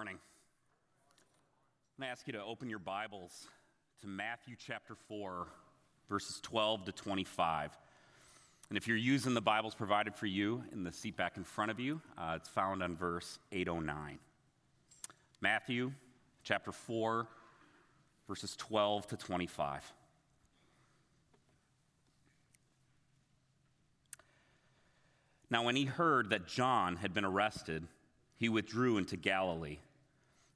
morning. I'm going to ask you to open your Bibles to Matthew chapter 4, verses 12 to 25. And if you're using the Bibles provided for you in the seat back in front of you, uh, it's found on verse 809. Matthew chapter 4, verses 12 to 25. Now, when he heard that John had been arrested, he withdrew into Galilee.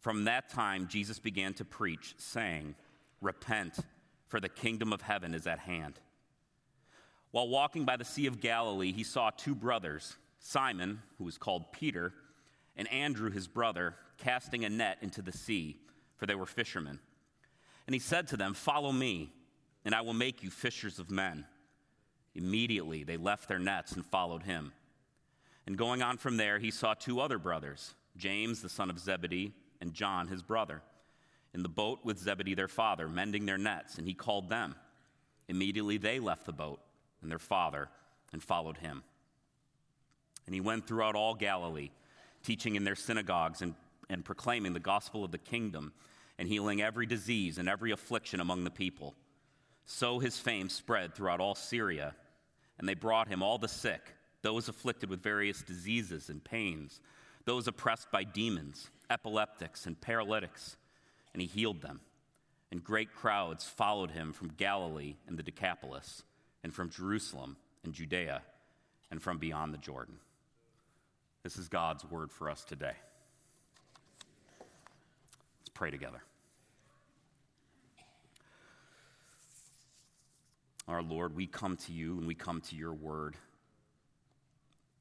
From that time, Jesus began to preach, saying, Repent, for the kingdom of heaven is at hand. While walking by the Sea of Galilee, he saw two brothers, Simon, who was called Peter, and Andrew, his brother, casting a net into the sea, for they were fishermen. And he said to them, Follow me, and I will make you fishers of men. Immediately they left their nets and followed him. And going on from there, he saw two other brothers, James, the son of Zebedee, and John, his brother, in the boat with Zebedee, their father, mending their nets, and he called them. Immediately they left the boat and their father and followed him. And he went throughout all Galilee, teaching in their synagogues and, and proclaiming the gospel of the kingdom and healing every disease and every affliction among the people. So his fame spread throughout all Syria, and they brought him all the sick, those afflicted with various diseases and pains, those oppressed by demons epileptics, and paralytics, and he healed them. And great crowds followed him from Galilee and the Decapolis, and from Jerusalem and Judea, and from beyond the Jordan. This is God's word for us today. Let's pray together. Our Lord, we come to you and we come to your word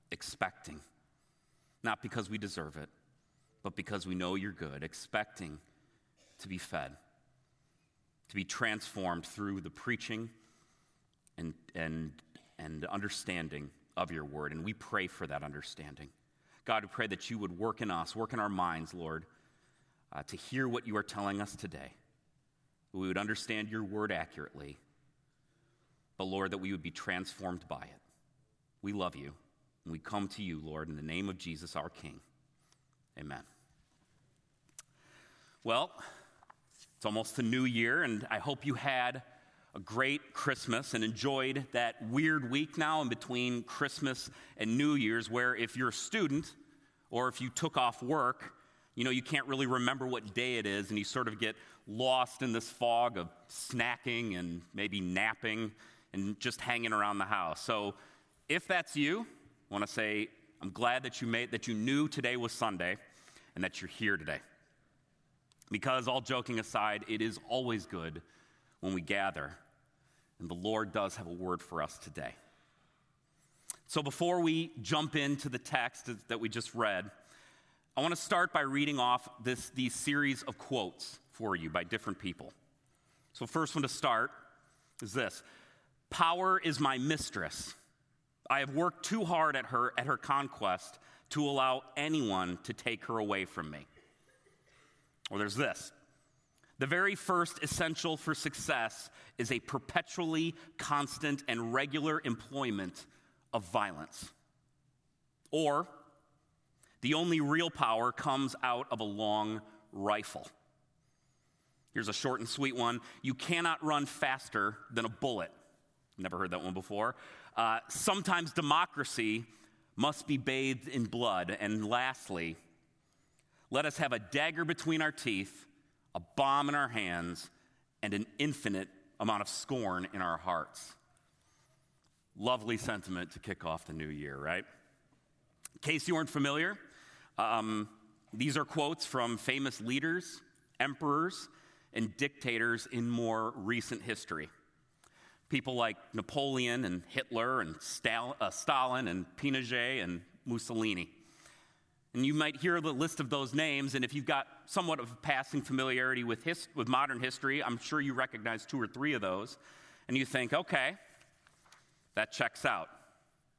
expecting, not because we deserve it, but because we know you're good, expecting to be fed, to be transformed through the preaching and, and, and understanding of your word. And we pray for that understanding. God, we pray that you would work in us, work in our minds, Lord, uh, to hear what you are telling us today. We would understand your word accurately, but Lord, that we would be transformed by it. We love you, and we come to you, Lord, in the name of Jesus, our King. Amen. Well, it's almost the new year, and I hope you had a great Christmas and enjoyed that weird week now in between Christmas and New Year's, where if you're a student or if you took off work, you know, you can't really remember what day it is, and you sort of get lost in this fog of snacking and maybe napping and just hanging around the house. So, if that's you, I want to say I'm glad that you made that you knew today was Sunday and that you're here today. Because, all joking aside, it is always good when we gather, and the Lord does have a word for us today. So, before we jump into the text that we just read, I want to start by reading off this, these series of quotes for you by different people. So, first one to start is this Power is my mistress. I have worked too hard at her at her conquest to allow anyone to take her away from me. Or there's this the very first essential for success is a perpetually constant and regular employment of violence. Or, the only real power comes out of a long rifle. Here's a short and sweet one you cannot run faster than a bullet. Never heard that one before. Uh, sometimes democracy must be bathed in blood. And lastly, let us have a dagger between our teeth, a bomb in our hands, and an infinite amount of scorn in our hearts. Lovely sentiment to kick off the new year, right? In case you weren't familiar, um, these are quotes from famous leaders, emperors, and dictators in more recent history. People like Napoleon and Hitler and Stalin, uh, Stalin and Pinochet and Mussolini. And you might hear the list of those names, and if you've got somewhat of a passing familiarity with, his, with modern history, I'm sure you recognize two or three of those. And you think, okay, that checks out.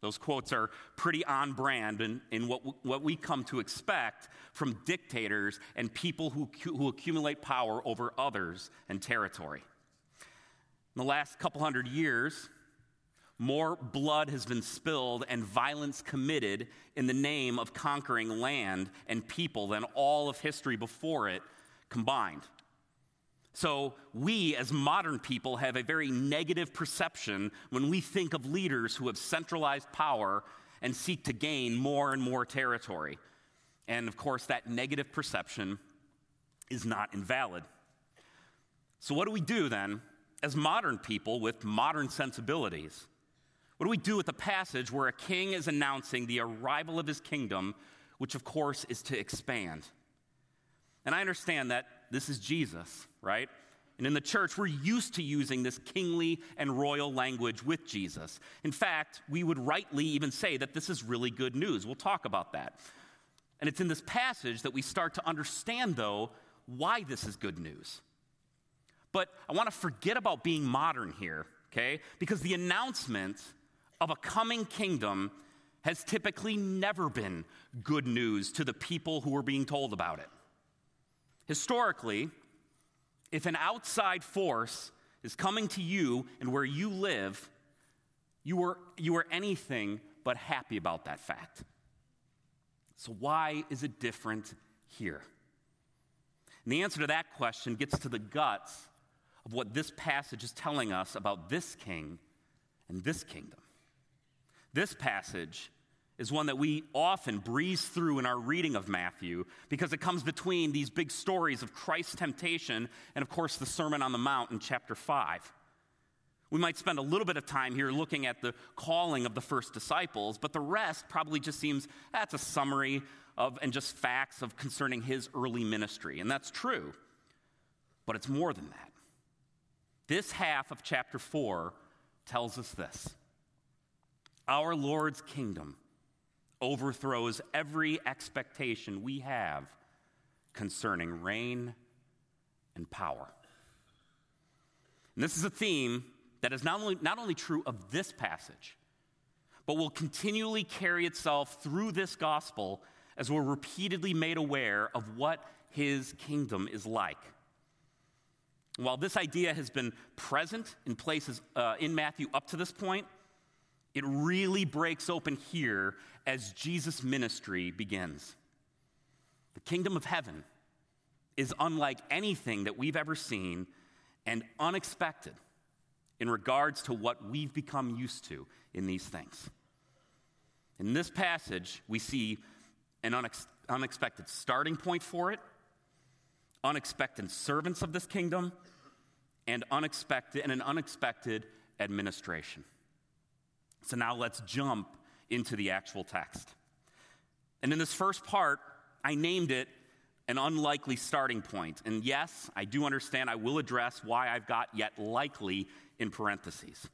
Those quotes are pretty on brand in, in what, what we come to expect from dictators and people who, who accumulate power over others and territory. In the last couple hundred years, more blood has been spilled and violence committed in the name of conquering land and people than all of history before it combined. So, we as modern people have a very negative perception when we think of leaders who have centralized power and seek to gain more and more territory. And of course, that negative perception is not invalid. So, what do we do then as modern people with modern sensibilities? What do we do with a passage where a king is announcing the arrival of his kingdom, which of course is to expand? And I understand that this is Jesus, right? And in the church, we're used to using this kingly and royal language with Jesus. In fact, we would rightly even say that this is really good news. We'll talk about that. And it's in this passage that we start to understand, though, why this is good news. But I want to forget about being modern here, okay? Because the announcement of a coming kingdom has typically never been good news to the people who are being told about it. Historically, if an outside force is coming to you and where you live, you are, you are anything but happy about that fact. So, why is it different here? And the answer to that question gets to the guts of what this passage is telling us about this king and this kingdom. This passage is one that we often breeze through in our reading of Matthew because it comes between these big stories of Christ's temptation and, of course, the Sermon on the Mount in chapter 5. We might spend a little bit of time here looking at the calling of the first disciples, but the rest probably just seems that's a summary of and just facts of concerning his early ministry. And that's true. But it's more than that. This half of chapter 4 tells us this our Lord's kingdom overthrows every expectation we have concerning reign and power. And this is a theme that is not only, not only true of this passage, but will continually carry itself through this gospel as we're repeatedly made aware of what his kingdom is like. While this idea has been present in places uh, in Matthew up to this point, it really breaks open here as Jesus' ministry begins. The kingdom of heaven is unlike anything that we've ever seen and unexpected in regards to what we've become used to in these things. In this passage, we see an unex- unexpected starting point for it, unexpected servants of this kingdom, and unexpected and an unexpected administration. So now let's jump into the actual text. And in this first part, I named it an unlikely starting point. And yes, I do understand, I will address why I've got yet likely in parentheses.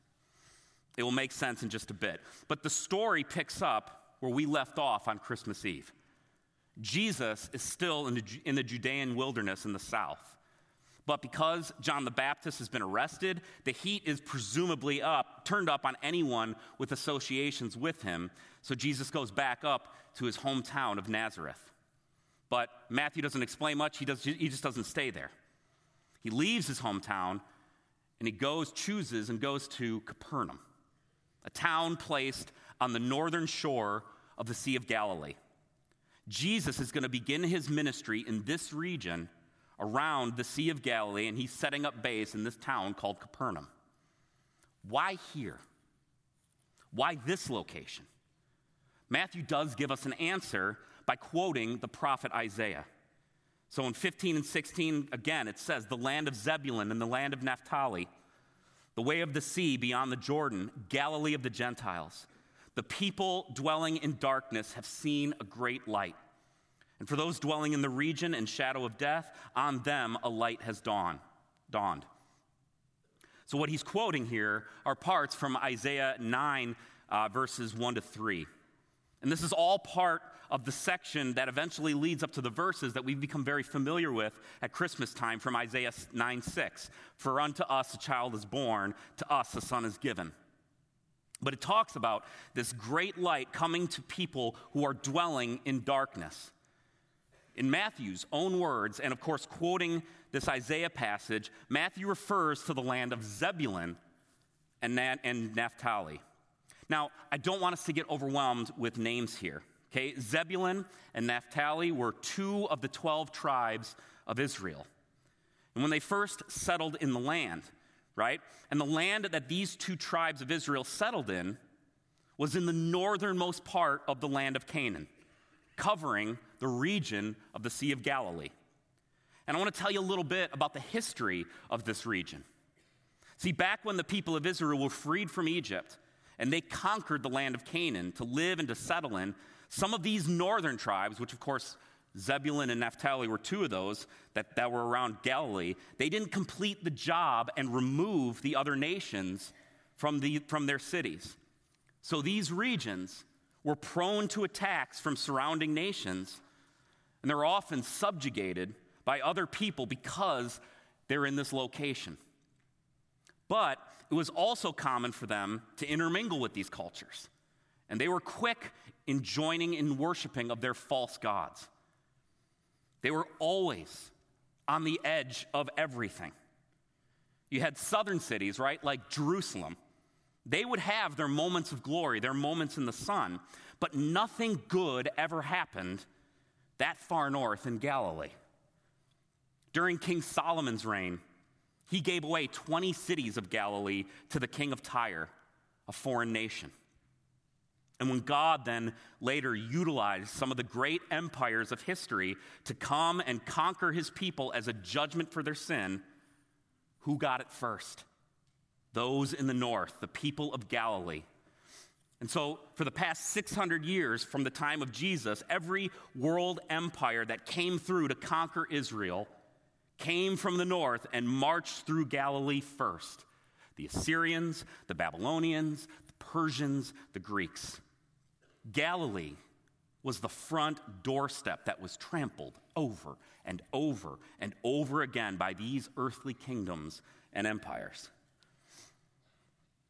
It will make sense in just a bit. But the story picks up where we left off on Christmas Eve. Jesus is still in the, in the Judean wilderness in the south. But because John the Baptist has been arrested, the heat is presumably up, turned up on anyone with associations with him. So Jesus goes back up to his hometown of Nazareth. But Matthew doesn't explain much, he, does, he just doesn't stay there. He leaves his hometown and he goes, chooses, and goes to Capernaum, a town placed on the northern shore of the Sea of Galilee. Jesus is going to begin his ministry in this region around the Sea of Galilee, and he's setting up base in this town called Capernaum. Why here? Why this location? Matthew does give us an answer by quoting the prophet Isaiah. So in 15 and 16, again, it says, The land of Zebulun and the land of Naphtali, the way of the sea beyond the Jordan, Galilee of the Gentiles. The people dwelling in darkness have seen a great light. And for those dwelling in the region and shadow of death, on them a light has dawned. dawned. So, what he's quoting here are parts from Isaiah 9, uh, verses 1 to 3. And this is all part of the section that eventually leads up to the verses that we've become very familiar with at Christmas time from Isaiah 9 6. For unto us a child is born, to us a son is given. But it talks about this great light coming to people who are dwelling in darkness. In Matthew's own words, and of course, quoting this Isaiah passage, Matthew refers to the land of Zebulun and and Naphtali. Now, I don't want us to get overwhelmed with names here. Okay, Zebulun and Naphtali were two of the 12 tribes of Israel. And when they first settled in the land, right? And the land that these two tribes of Israel settled in was in the northernmost part of the land of Canaan, covering the region of the Sea of Galilee. And I want to tell you a little bit about the history of this region. See, back when the people of Israel were freed from Egypt and they conquered the land of Canaan to live and to settle in, some of these northern tribes, which of course Zebulun and Naphtali were two of those that, that were around Galilee, they didn't complete the job and remove the other nations from, the, from their cities. So these regions were prone to attacks from surrounding nations, and they're often subjugated by other people because they're in this location. But it was also common for them to intermingle with these cultures. And they were quick in joining in worshiping of their false gods. They were always on the edge of everything. You had southern cities, right, like Jerusalem. They would have their moments of glory, their moments in the sun, but nothing good ever happened that far north in Galilee. During King Solomon's reign, he gave away 20 cities of Galilee to the king of Tyre, a foreign nation. And when God then later utilized some of the great empires of history to come and conquer his people as a judgment for their sin, who got it first? Those in the north, the people of Galilee. And so, for the past 600 years from the time of Jesus, every world empire that came through to conquer Israel came from the north and marched through Galilee first the Assyrians, the Babylonians, the Persians, the Greeks. Galilee was the front doorstep that was trampled over and over and over again by these earthly kingdoms and empires.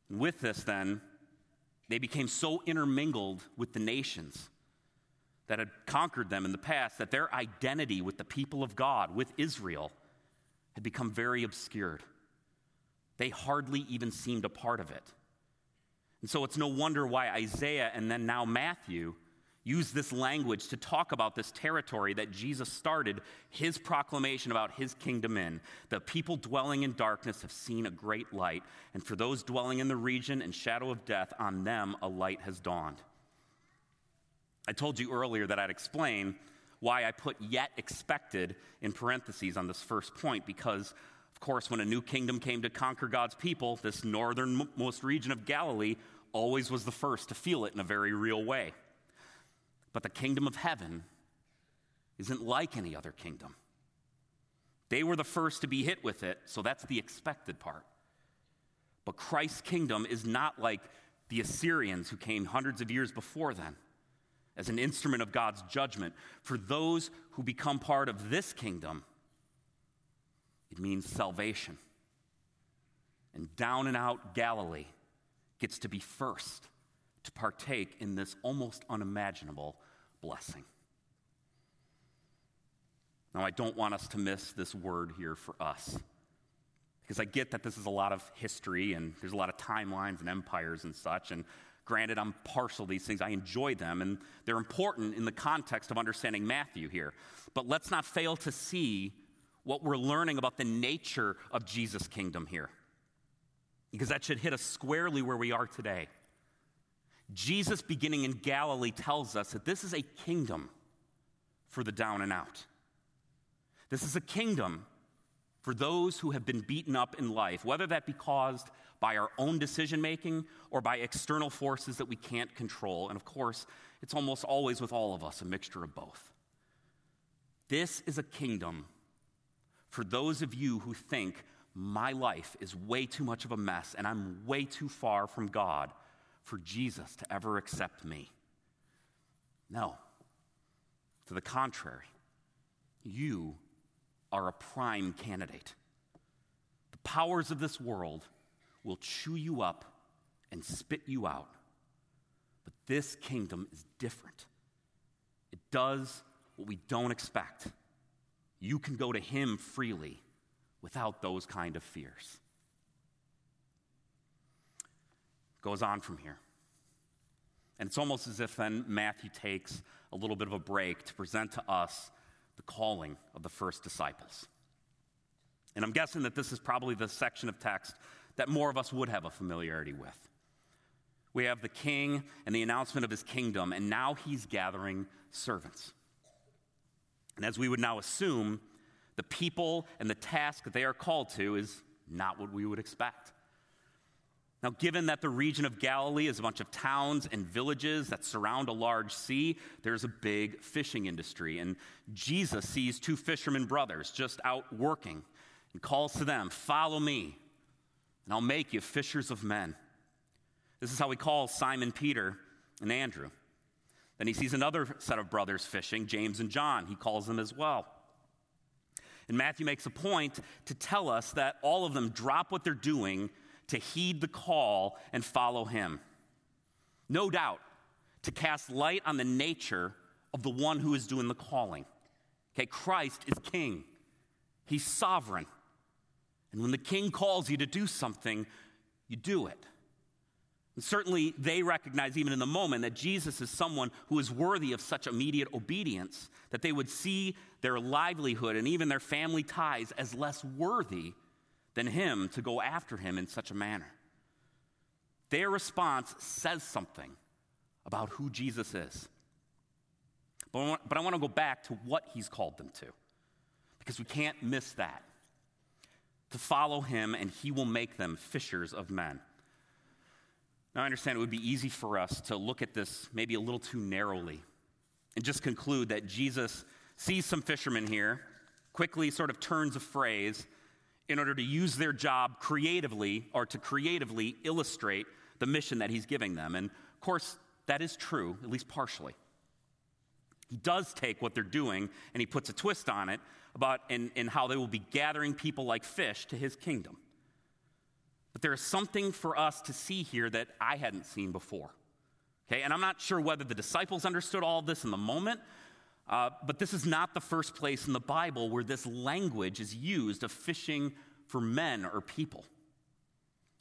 With this, then, they became so intermingled with the nations that had conquered them in the past that their identity with the people of God, with Israel, had become very obscured. They hardly even seemed a part of it. And so it's no wonder why Isaiah and then now Matthew use this language to talk about this territory that Jesus started his proclamation about his kingdom in. The people dwelling in darkness have seen a great light, and for those dwelling in the region and shadow of death, on them a light has dawned. I told you earlier that I'd explain why I put yet expected in parentheses on this first point, because of course, when a new kingdom came to conquer God's people, this northernmost region of Galilee always was the first to feel it in a very real way. But the kingdom of heaven isn't like any other kingdom. They were the first to be hit with it, so that's the expected part. But Christ's kingdom is not like the Assyrians who came hundreds of years before then as an instrument of God's judgment. For those who become part of this kingdom, it means salvation. And down and out Galilee gets to be first to partake in this almost unimaginable blessing. Now, I don't want us to miss this word here for us. Because I get that this is a lot of history and there's a lot of timelines and empires and such. And granted, I'm partial to these things. I enjoy them and they're important in the context of understanding Matthew here. But let's not fail to see what we're learning about the nature of Jesus' kingdom here. Because that should hit us squarely where we are today. Jesus, beginning in Galilee, tells us that this is a kingdom for the down and out. This is a kingdom for those who have been beaten up in life, whether that be caused by our own decision making or by external forces that we can't control. And of course, it's almost always with all of us a mixture of both. This is a kingdom for those of you who think my life is way too much of a mess and I'm way too far from God for Jesus to ever accept me. No. To the contrary, you are a prime candidate. The powers of this world will chew you up and spit you out. But this kingdom is different. It does what we don't expect. You can go to Him freely without those kind of fears. Goes on from here. And it's almost as if then Matthew takes a little bit of a break to present to us the calling of the first disciples. And I'm guessing that this is probably the section of text that more of us would have a familiarity with. We have the king and the announcement of his kingdom, and now he's gathering servants. And as we would now assume, the people and the task they are called to is not what we would expect. Now, given that the region of Galilee is a bunch of towns and villages that surround a large sea, there's a big fishing industry. And Jesus sees two fishermen brothers just out working and calls to them, Follow me, and I'll make you fishers of men. This is how he calls Simon Peter and Andrew. Then he sees another set of brothers fishing, James and John. He calls them as well. And Matthew makes a point to tell us that all of them drop what they're doing to heed the call and follow him. No doubt, to cast light on the nature of the one who is doing the calling. Okay, Christ is king, he's sovereign. And when the king calls you to do something, you do it. Certainly, they recognize, even in the moment, that Jesus is someone who is worthy of such immediate obedience, that they would see their livelihood and even their family ties as less worthy than him to go after him in such a manner. Their response says something about who Jesus is. But I want to go back to what he's called them to, because we can't miss that. To follow him, and he will make them fishers of men. Now, I understand it would be easy for us to look at this maybe a little too narrowly and just conclude that Jesus sees some fishermen here, quickly sort of turns a phrase, in order to use their job creatively or to creatively illustrate the mission that he's giving them. And of course, that is true, at least partially. He does take what they're doing and he puts a twist on it about in, in how they will be gathering people like fish to his kingdom. But there is something for us to see here that I hadn't seen before. Okay, and I'm not sure whether the disciples understood all this in the moment, uh, but this is not the first place in the Bible where this language is used of fishing for men or people.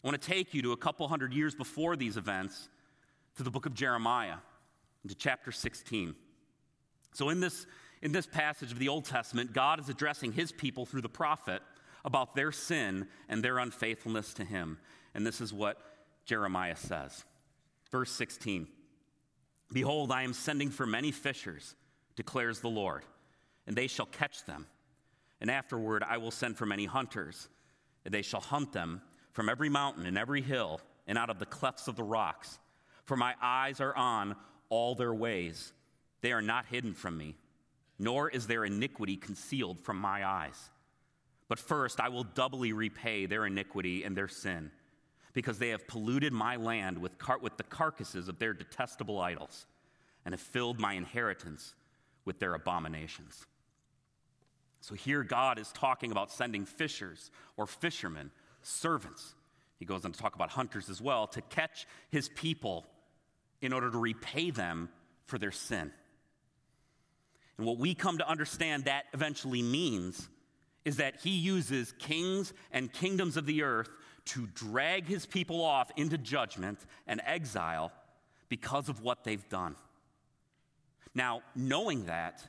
I want to take you to a couple hundred years before these events to the book of Jeremiah, into chapter 16. So, in this, in this passage of the Old Testament, God is addressing his people through the prophet about their sin and their unfaithfulness to him. And this is what Jeremiah says. Verse 16 Behold, I am sending for many fishers declares the Lord, and they shall catch them. And afterward I will send for many hunters, and they shall hunt them from every mountain and every hill and out of the clefts of the rocks. For my eyes are on all their ways. They are not hidden from me, nor is their iniquity concealed from my eyes. But first I will doubly repay their iniquity and their sin, because they have polluted my land with, car- with the carcasses of their detestable idols, and have filled my inheritance with their abominations. So here God is talking about sending fishers or fishermen, servants. He goes on to talk about hunters as well, to catch his people in order to repay them for their sin. And what we come to understand that eventually means is that he uses kings and kingdoms of the earth to drag his people off into judgment and exile because of what they've done. Now, knowing that,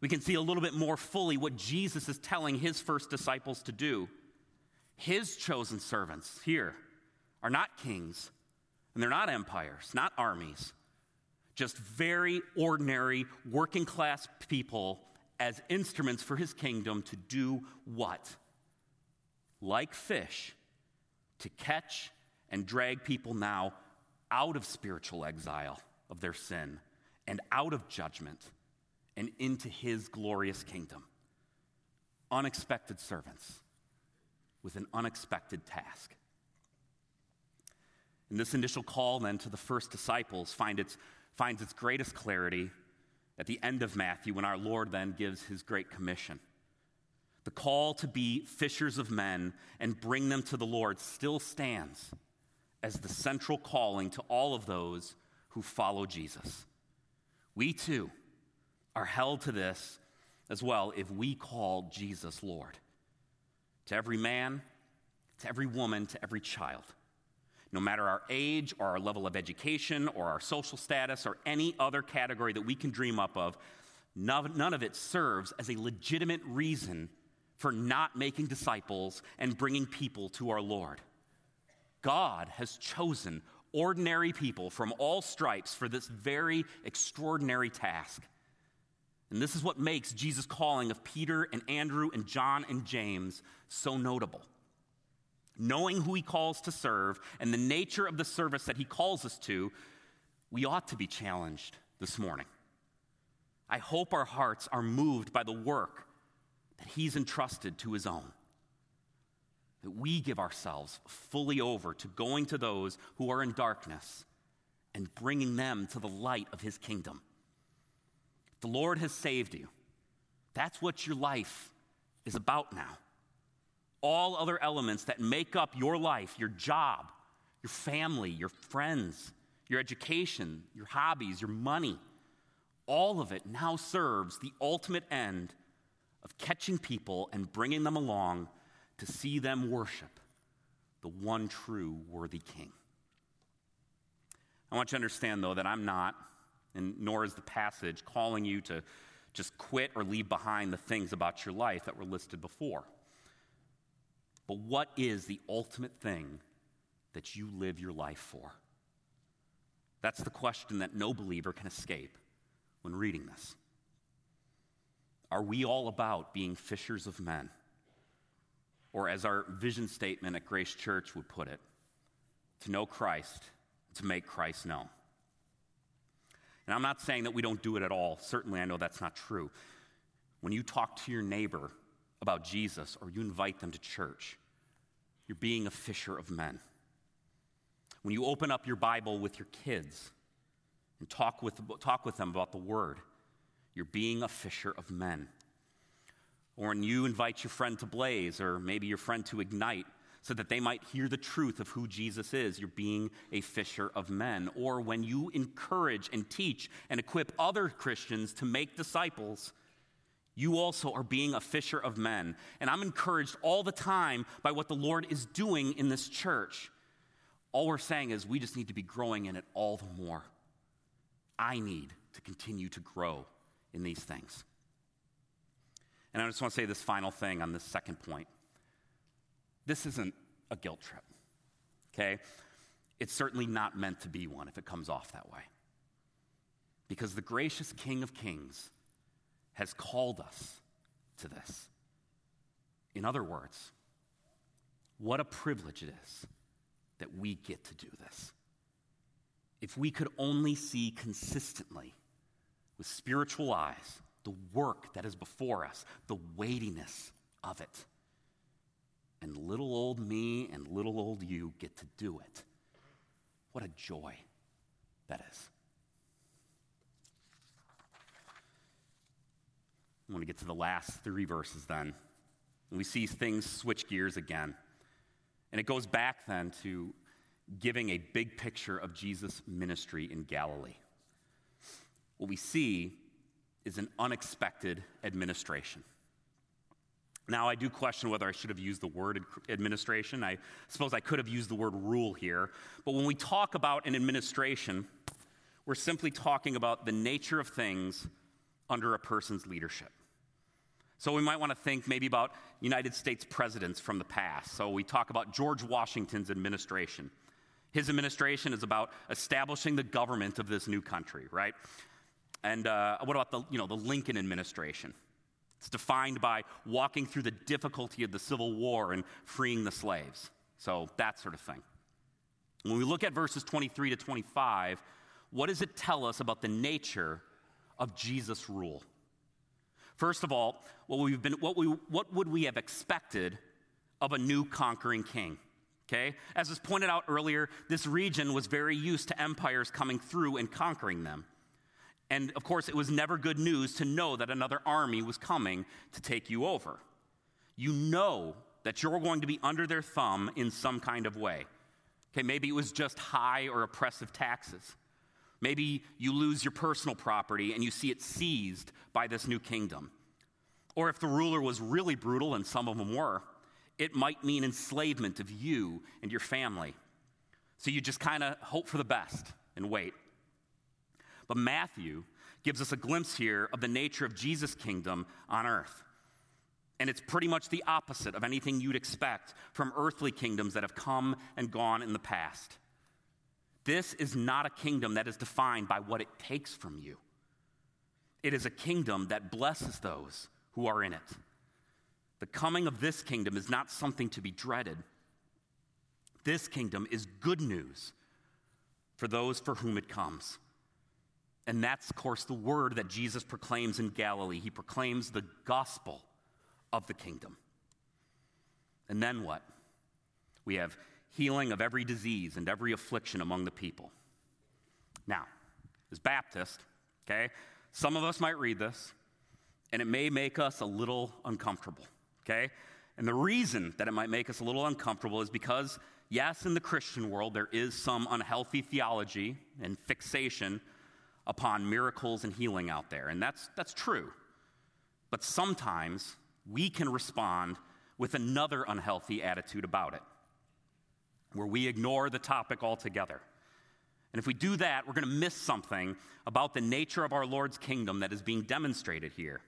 we can see a little bit more fully what Jesus is telling his first disciples to do. His chosen servants here are not kings, and they're not empires, not armies, just very ordinary working class people as instruments for his kingdom to do what? Like fish, to catch and drag people now out of spiritual exile of their sin and out of judgment and into his glorious kingdom. Unexpected servants with an unexpected task. And this initial call then to the first disciples find its finds its greatest clarity at the end of Matthew when our Lord then gives his great commission. The call to be fishers of men and bring them to the Lord still stands as the central calling to all of those who follow Jesus. We too are held to this as well if we call Jesus Lord. To every man, to every woman, to every child. No matter our age or our level of education or our social status or any other category that we can dream up of, none of it serves as a legitimate reason for not making disciples and bringing people to our Lord. God has chosen ordinary people from all stripes for this very extraordinary task. And this is what makes Jesus' calling of Peter and Andrew and John and James so notable. Knowing who he calls to serve and the nature of the service that he calls us to, we ought to be challenged this morning. I hope our hearts are moved by the work that he's entrusted to his own. That we give ourselves fully over to going to those who are in darkness and bringing them to the light of his kingdom. The Lord has saved you. That's what your life is about now. All other elements that make up your life, your job, your family, your friends, your education, your hobbies, your money, all of it now serves the ultimate end of catching people and bringing them along to see them worship the one true worthy King. I want you to understand, though, that I'm not and nor is the passage calling you to just quit or leave behind the things about your life that were listed before. But what is the ultimate thing that you live your life for? That's the question that no believer can escape when reading this. Are we all about being fishers of men? Or, as our vision statement at Grace Church would put it, to know Christ, to make Christ known. And I'm not saying that we don't do it at all. Certainly, I know that's not true. When you talk to your neighbor about Jesus or you invite them to church, you're being a fisher of men. When you open up your Bible with your kids and talk with, talk with them about the Word, you're being a fisher of men. Or when you invite your friend to Blaze or maybe your friend to Ignite so that they might hear the truth of who Jesus is. You're being a fisher of men. Or when you encourage and teach and equip other Christians to make disciples, you also are being a fisher of men. And I'm encouraged all the time by what the Lord is doing in this church. All we're saying is we just need to be growing in it all the more. I need to continue to grow in these things. And I just want to say this final thing on this second point. This isn't a guilt trip, okay? It's certainly not meant to be one if it comes off that way. Because the gracious King of Kings has called us to this. In other words, what a privilege it is that we get to do this. If we could only see consistently with spiritual eyes the work that is before us, the weightiness of it and little old me and little old you get to do it. What a joy that is. I want to get to the last three verses then. And we see things switch gears again. And it goes back then to giving a big picture of Jesus' ministry in Galilee. What we see is an unexpected administration. Now, I do question whether I should have used the word administration. I suppose I could have used the word rule here. But when we talk about an administration, we're simply talking about the nature of things under a person's leadership. So we might want to think maybe about United States presidents from the past. So we talk about George Washington's administration. His administration is about establishing the government of this new country, right? And uh, what about the, you know, the Lincoln administration? It's defined by walking through the difficulty of the Civil War and freeing the slaves. So, that sort of thing. When we look at verses 23 to 25, what does it tell us about the nature of Jesus' rule? First of all, what, we've been, what, we, what would we have expected of a new conquering king? Okay? As was pointed out earlier, this region was very used to empires coming through and conquering them. And of course, it was never good news to know that another army was coming to take you over. You know that you're going to be under their thumb in some kind of way. Okay, maybe it was just high or oppressive taxes. Maybe you lose your personal property and you see it seized by this new kingdom. Or if the ruler was really brutal, and some of them were, it might mean enslavement of you and your family. So you just kind of hope for the best and wait. But Matthew gives us a glimpse here of the nature of Jesus' kingdom on earth. And it's pretty much the opposite of anything you'd expect from earthly kingdoms that have come and gone in the past. This is not a kingdom that is defined by what it takes from you. It is a kingdom that blesses those who are in it. The coming of this kingdom is not something to be dreaded. This kingdom is good news for those for whom it comes. And that's, of course, the word that Jesus proclaims in Galilee. He proclaims the gospel of the kingdom. And then what? We have healing of every disease and every affliction among the people. Now, as Baptist, okay, some of us might read this, and it may make us a little uncomfortable okay? And the reason that it might make us a little uncomfortable is because, yes, in the Christian world, there is some unhealthy theology and fixation upon miracles and healing out there. And that's, that's true. But sometimes we can respond with another unhealthy attitude about it, where we ignore the topic altogether. And if we do that, we're going to miss something about the nature of our Lord's kingdom that is being demonstrated here.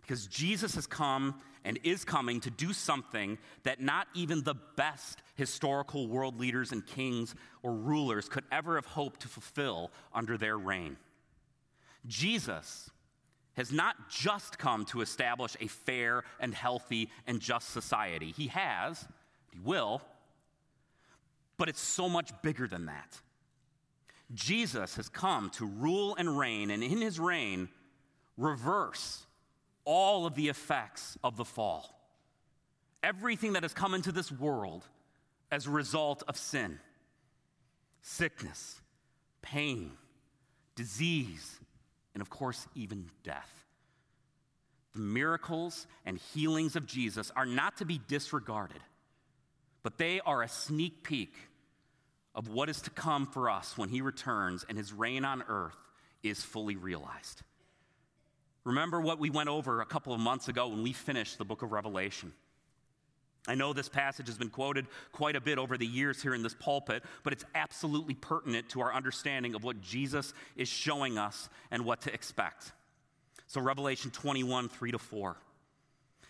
Because Jesus has come and is coming to do something that not even the best historical world leaders and kings or rulers could ever have hoped to fulfill under their reign. Jesus has not just come to establish a fair and healthy and just society. He has, he will, but it's so much bigger than that. Jesus has come to rule and reign, and in his reign, reverse all of the effects of the fall. Everything that has come into this world as a result of sin sickness, pain, disease, and of course, even death. The miracles and healings of Jesus are not to be disregarded, but they are a sneak peek of what is to come for us when he returns and his reign on earth is fully realized. Remember what we went over a couple of months ago when we finished the book of Revelation. I know this passage has been quoted quite a bit over the years here in this pulpit, but it's absolutely pertinent to our understanding of what Jesus is showing us and what to expect. So, Revelation 21 3 to 4.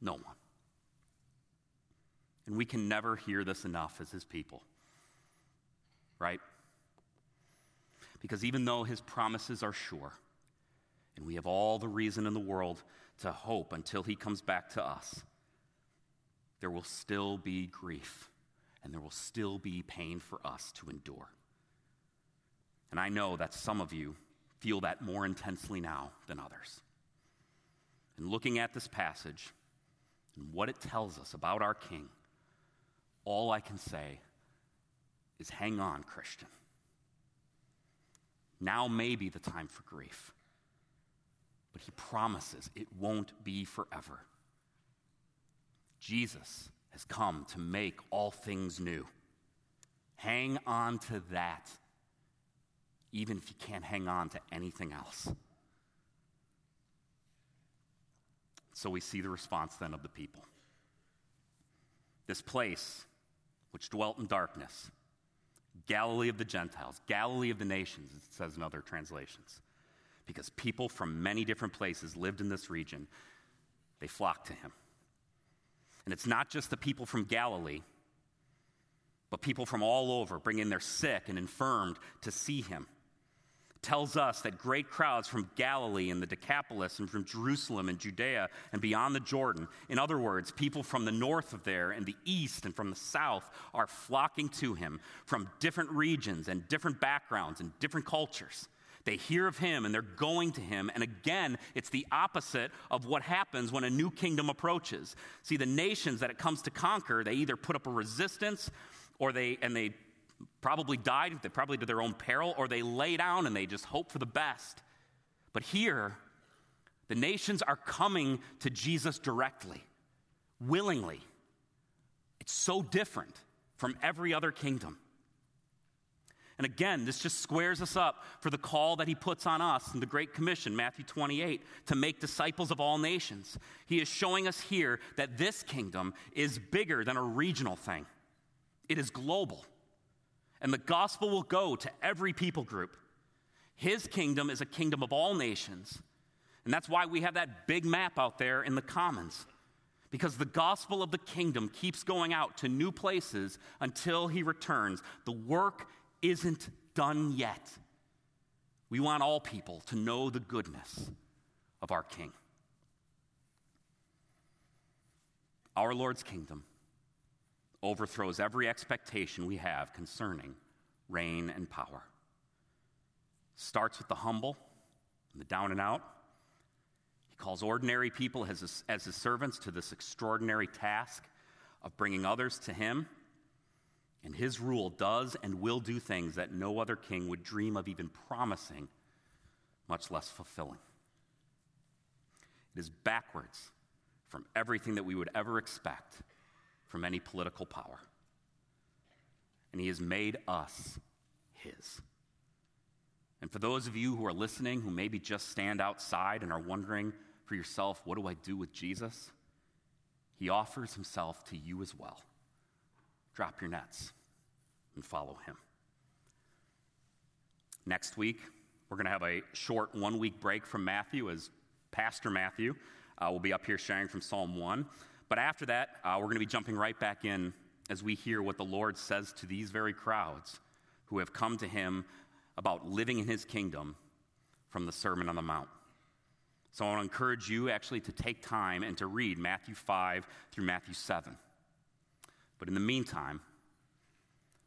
No one. And we can never hear this enough as his people, right? Because even though his promises are sure, and we have all the reason in the world to hope until he comes back to us. There will still be grief, and there will still be pain for us to endure. And I know that some of you feel that more intensely now than others. And looking at this passage and what it tells us about our King, all I can say is hang on, Christian. Now may be the time for grief but he promises it won't be forever. Jesus has come to make all things new. Hang on to that, even if you can't hang on to anything else. So we see the response then of the people. This place, which dwelt in darkness, Galilee of the Gentiles, Galilee of the nations, it says in other translations because people from many different places lived in this region. They flocked to him. And it's not just the people from Galilee, But people from all over bring in their sick and infirmed to see him. Tells us that great crowds from Galilee and the Decapolis and from Jerusalem and Judea and beyond the Jordan, in other words, people from the north of there and the east and from the south, are flocking to him from different regions and different backgrounds and different cultures. They hear of him and they're going to him. And again, it's the opposite of what happens when a new kingdom approaches. See, the nations that it comes to conquer, they either put up a resistance or they, and they probably died, they probably to their own peril, or they lay down and they just hope for the best. But here, the nations are coming to Jesus directly, willingly. It's so different from every other kingdom. And again, this just squares us up for the call that he puts on us in the Great Commission, Matthew 28, to make disciples of all nations. He is showing us here that this kingdom is bigger than a regional thing, it is global. And the gospel will go to every people group. His kingdom is a kingdom of all nations. And that's why we have that big map out there in the Commons. Because the gospel of the kingdom keeps going out to new places until he returns. The work isn't done yet. We want all people to know the goodness of our King. Our Lord's kingdom overthrows every expectation we have concerning reign and power. Starts with the humble and the down and out. He calls ordinary people as his, as his servants to this extraordinary task of bringing others to him and his rule does and will do things that no other king would dream of even promising, much less fulfilling. It is backwards from everything that we would ever expect from any political power. And he has made us his. And for those of you who are listening, who maybe just stand outside and are wondering for yourself, what do I do with Jesus? He offers himself to you as well drop your nets and follow him. Next week, we're going to have a short one week break from Matthew as Pastor Matthew uh, will be up here sharing from Psalm 1. But after that, uh, we're going to be jumping right back in as we hear what the Lord says to these very crowds who have come to him about living in his kingdom from the Sermon on the Mount. So I want to encourage you actually to take time and to read Matthew 5 through Matthew 7. But in the meantime,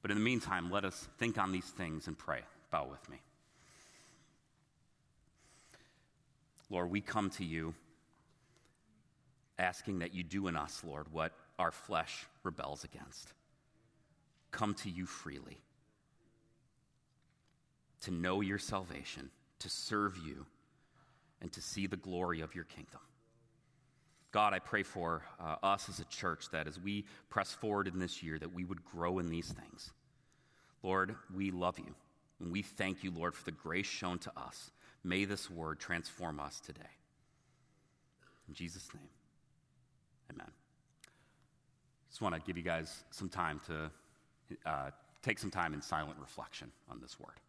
but in the meantime, let us think on these things and pray. Bow with me. Lord, we come to you asking that you do in us, Lord, what our flesh rebels against. Come to you freely, to know your salvation, to serve you, and to see the glory of your kingdom. God, I pray for uh, us as a church that as we press forward in this year, that we would grow in these things. Lord, we love you, and we thank you, Lord, for the grace shown to us. May this word transform us today. In Jesus' name, amen. Just want to give you guys some time to uh, take some time in silent reflection on this word.